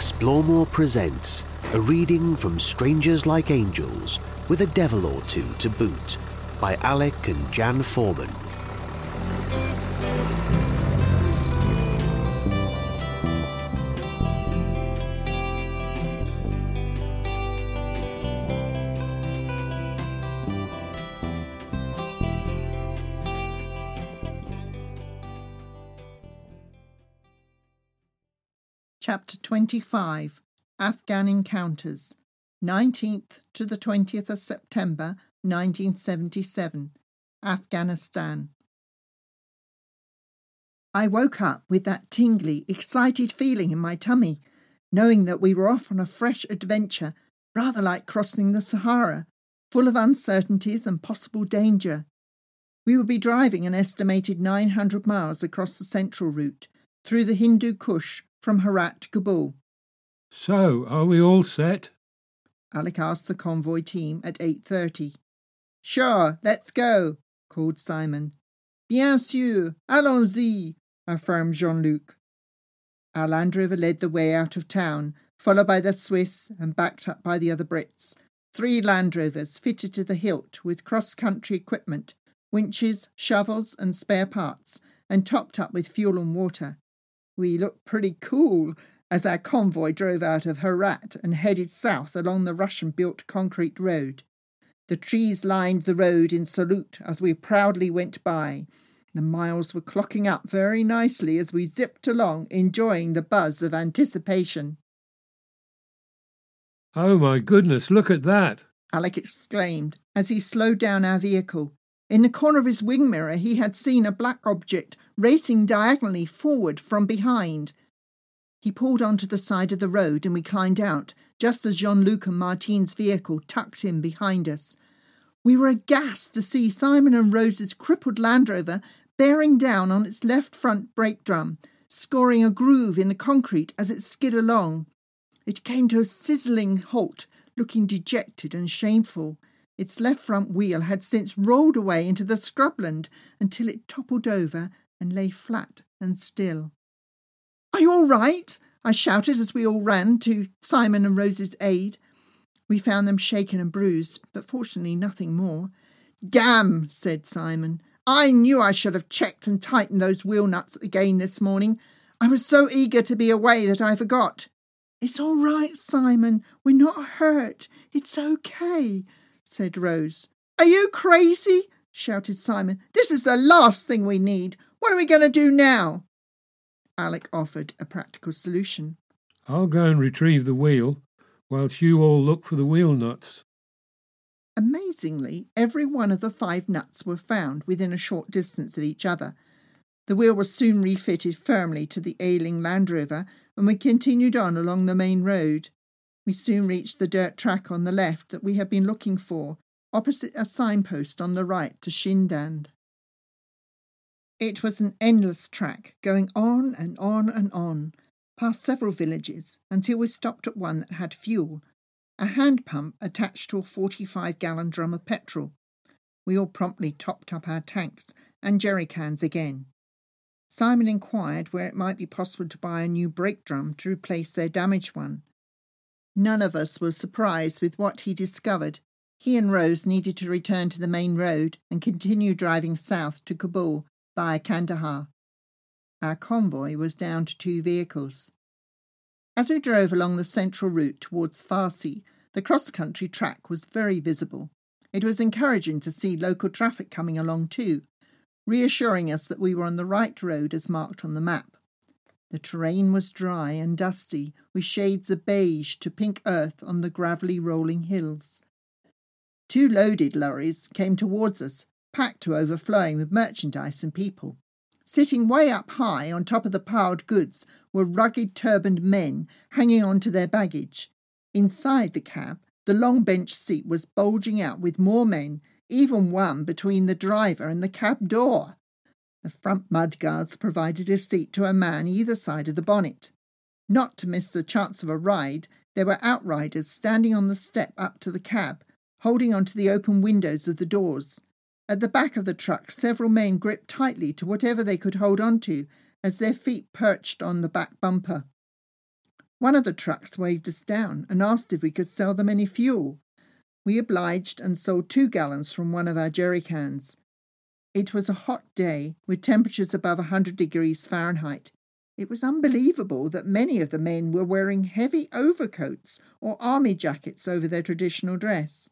Explore presents a reading from Strangers Like Angels with a devil or two to boot by Alec and Jan Foreman. Chapter 25 Afghan Encounters 19th to the 20th of September 1977 Afghanistan I woke up with that tingly, excited feeling in my tummy, knowing that we were off on a fresh adventure, rather like crossing the Sahara, full of uncertainties and possible danger. We would be driving an estimated 900 miles across the central route, through the Hindu Kush from Herat to Kabul. So, are we all set? Alec asked the convoy team at 8.30. Sure, let's go, called Simon. Bien sûr, allons-y, affirmed Jean-Luc. Our Land Rover led the way out of town, followed by the Swiss and backed up by the other Brits. Three Land Rovers fitted to the hilt with cross-country equipment, winches, shovels and spare parts, and topped up with fuel and water. We looked pretty cool as our convoy drove out of Herat and headed south along the Russian built concrete road. The trees lined the road in salute as we proudly went by. The miles were clocking up very nicely as we zipped along, enjoying the buzz of anticipation. Oh my goodness, look at that! Alec exclaimed as he slowed down our vehicle. In the corner of his wing mirror, he had seen a black object racing diagonally forward from behind. He pulled onto the side of the road and we climbed out, just as Jean Luc and Martine's vehicle tucked in behind us. We were aghast to see Simon and Rose's crippled Land Rover bearing down on its left front brake drum, scoring a groove in the concrete as it skid along. It came to a sizzling halt, looking dejected and shameful. Its left front wheel had since rolled away into the scrubland until it toppled over and lay flat and still. Are you all right? I shouted as we all ran to Simon and Rose's aid. We found them shaken and bruised, but fortunately nothing more. Damn, said Simon. I knew I should have checked and tightened those wheel nuts again this morning. I was so eager to be away that I forgot. It's all right, Simon. We're not hurt. It's okay said Rose. Are you crazy? shouted Simon. This is the last thing we need. What are we going to do now? Alec offered a practical solution. I'll go and retrieve the wheel, whilst you all look for the wheel nuts. Amazingly, every one of the five nuts were found within a short distance of each other. The wheel was soon refitted firmly to the ailing Land Rover, and we continued on along the main road. We soon reached the dirt track on the left that we had been looking for, opposite a signpost on the right to Shindand. It was an endless track, going on and on and on, past several villages, until we stopped at one that had fuel, a hand pump attached to a 45 gallon drum of petrol. We all promptly topped up our tanks and jerry cans again. Simon inquired where it might be possible to buy a new brake drum to replace their damaged one. None of us was surprised with what he discovered. He and Rose needed to return to the main road and continue driving south to Kabul via Kandahar. Our convoy was down to two vehicles. As we drove along the central route towards Farsi, the cross country track was very visible. It was encouraging to see local traffic coming along too, reassuring us that we were on the right road as marked on the map. The terrain was dry and dusty, with shades of beige to pink earth on the gravelly rolling hills. Two loaded lorries came towards us, packed to overflowing with merchandise and people. Sitting way up high on top of the piled goods were rugged turbaned men hanging on to their baggage. Inside the cab, the long bench seat was bulging out with more men, even one between the driver and the cab door. The front mudguards provided a seat to a man either side of the bonnet. Not to miss the chance of a ride, there were outriders standing on the step up to the cab, holding on to the open windows of the doors. At the back of the truck, several men gripped tightly to whatever they could hold onto as their feet perched on the back bumper. One of the trucks waved us down and asked if we could sell them any fuel. We obliged and sold two gallons from one of our jerry cans. It was a hot day with temperatures above 100 degrees Fahrenheit. It was unbelievable that many of the men were wearing heavy overcoats or army jackets over their traditional dress.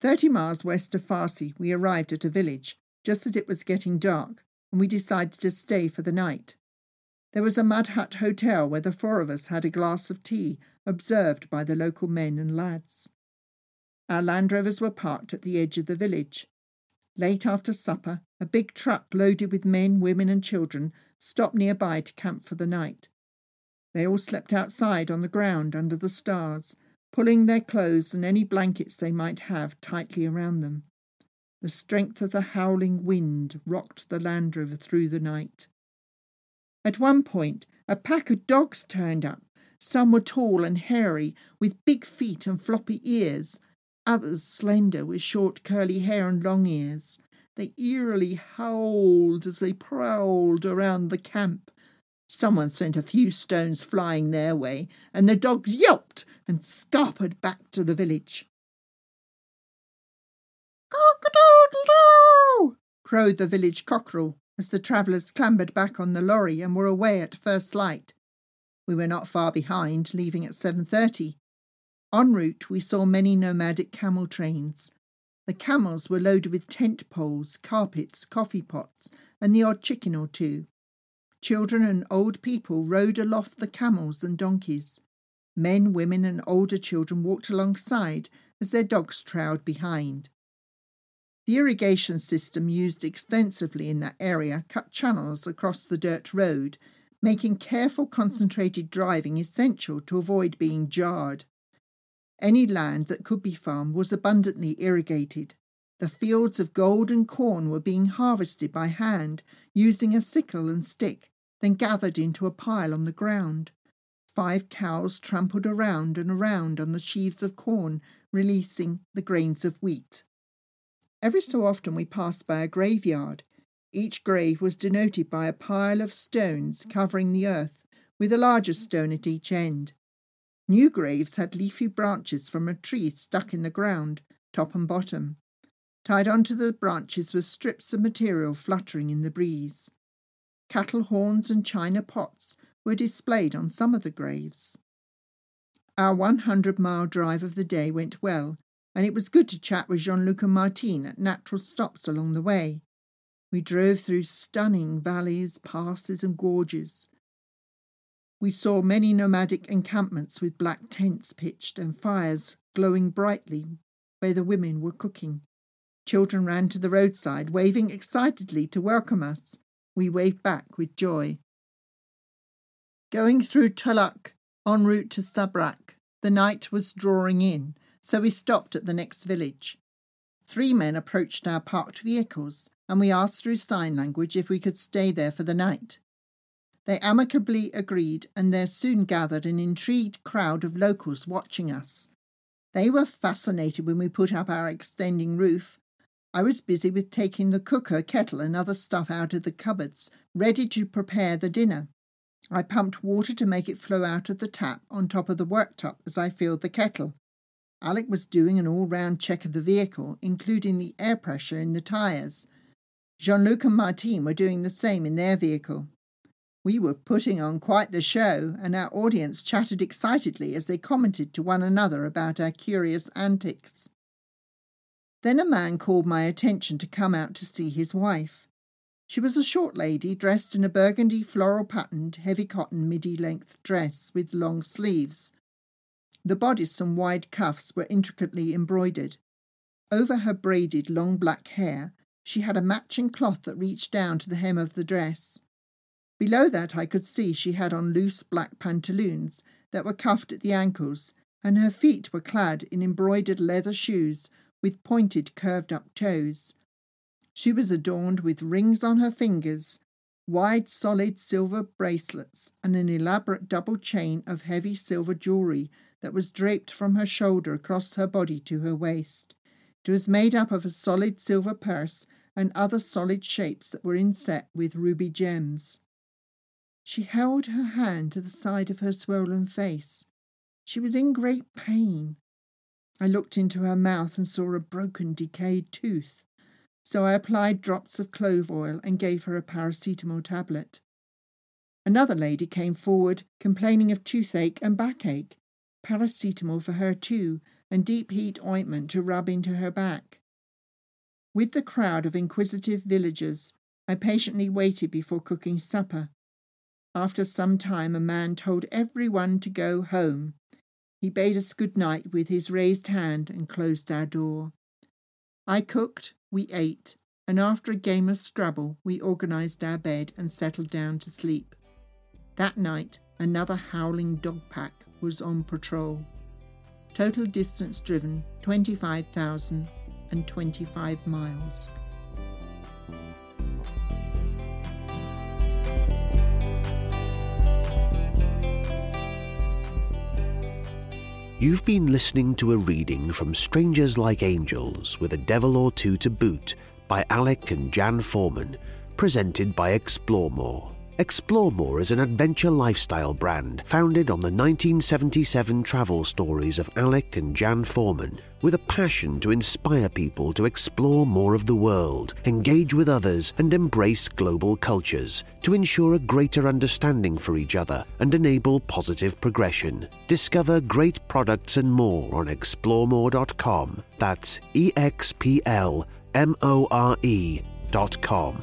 Thirty miles west of Farsi, we arrived at a village, just as it was getting dark, and we decided to stay for the night. There was a mud hut hotel where the four of us had a glass of tea, observed by the local men and lads. Our Land Rovers were parked at the edge of the village. Late after supper, a big truck loaded with men, women, and children stopped nearby to camp for the night. They all slept outside on the ground under the stars, pulling their clothes and any blankets they might have tightly around them. The strength of the howling wind rocked the Land Rover through the night. At one point, a pack of dogs turned up. Some were tall and hairy, with big feet and floppy ears, others slender with short curly hair and long ears. They eerily howled as they prowled around the camp. Someone sent a few stones flying their way, and the dogs yelped and scarpered back to the village. Cock-a-doodle-doo! crowed the village cockerel as the travellers clambered back on the lorry and were away at first light. We were not far behind, leaving at 7.30. En route, we saw many nomadic camel trains. The camels were loaded with tent poles, carpets, coffee pots, and the odd chicken or two. Children and old people rode aloft the camels and donkeys. Men, women, and older children walked alongside as their dogs trailed behind. The irrigation system used extensively in that area cut channels across the dirt road, making careful concentrated driving essential to avoid being jarred. Any land that could be farmed was abundantly irrigated. The fields of golden corn were being harvested by hand using a sickle and stick, then gathered into a pile on the ground. Five cows trampled around and around on the sheaves of corn, releasing the grains of wheat. Every so often we passed by a graveyard. Each grave was denoted by a pile of stones covering the earth, with a larger stone at each end. New graves had leafy branches from a tree stuck in the ground, top and bottom. Tied onto the branches were strips of material fluttering in the breeze. Cattle horns and china pots were displayed on some of the graves. Our 100 mile drive of the day went well, and it was good to chat with Jean Luc and Martine at natural stops along the way. We drove through stunning valleys, passes, and gorges. We saw many nomadic encampments with black tents pitched and fires glowing brightly where the women were cooking. Children ran to the roadside, waving excitedly to welcome us. We waved back with joy. Going through Tuluk en route to Sabrak, the night was drawing in, so we stopped at the next village. Three men approached our parked vehicles, and we asked through sign language if we could stay there for the night. They amicably agreed, and there soon gathered an intrigued crowd of locals watching us. They were fascinated when we put up our extending roof. I was busy with taking the cooker, kettle, and other stuff out of the cupboards, ready to prepare the dinner. I pumped water to make it flow out of the tap on top of the worktop as I filled the kettle. Alec was doing an all round check of the vehicle, including the air pressure in the tyres. Jean Luc and Martine were doing the same in their vehicle. We were putting on quite the show, and our audience chatted excitedly as they commented to one another about our curious antics. Then a man called my attention to come out to see his wife. She was a short lady dressed in a burgundy floral patterned, heavy cotton midi length dress with long sleeves. The bodice and wide cuffs were intricately embroidered. Over her braided long black hair, she had a matching cloth that reached down to the hem of the dress. Below that, I could see she had on loose black pantaloons that were cuffed at the ankles, and her feet were clad in embroidered leather shoes with pointed, curved up toes. She was adorned with rings on her fingers, wide, solid silver bracelets, and an elaborate double chain of heavy silver jewellery that was draped from her shoulder across her body to her waist. It was made up of a solid silver purse and other solid shapes that were inset with ruby gems. She held her hand to the side of her swollen face. She was in great pain. I looked into her mouth and saw a broken, decayed tooth. So I applied drops of clove oil and gave her a paracetamol tablet. Another lady came forward complaining of toothache and backache. Paracetamol for her too, and deep heat ointment to rub into her back. With the crowd of inquisitive villagers, I patiently waited before cooking supper. After some time, a man told everyone to go home. He bade us good night with his raised hand and closed our door. I cooked, we ate, and after a game of Scrabble, we organised our bed and settled down to sleep. That night, another howling dog pack was on patrol. Total distance driven 25,025 miles. You've been listening to a reading from Strangers Like Angels with a Devil or Two to Boot by Alec and Jan Foreman, presented by Explore More. Explore More is an adventure lifestyle brand founded on the 1977 travel stories of Alec and Jan Foreman, with a passion to inspire people to explore more of the world, engage with others, and embrace global cultures to ensure a greater understanding for each other and enable positive progression. Discover great products and more on exploremore.com. That's E X P L M O R E.com.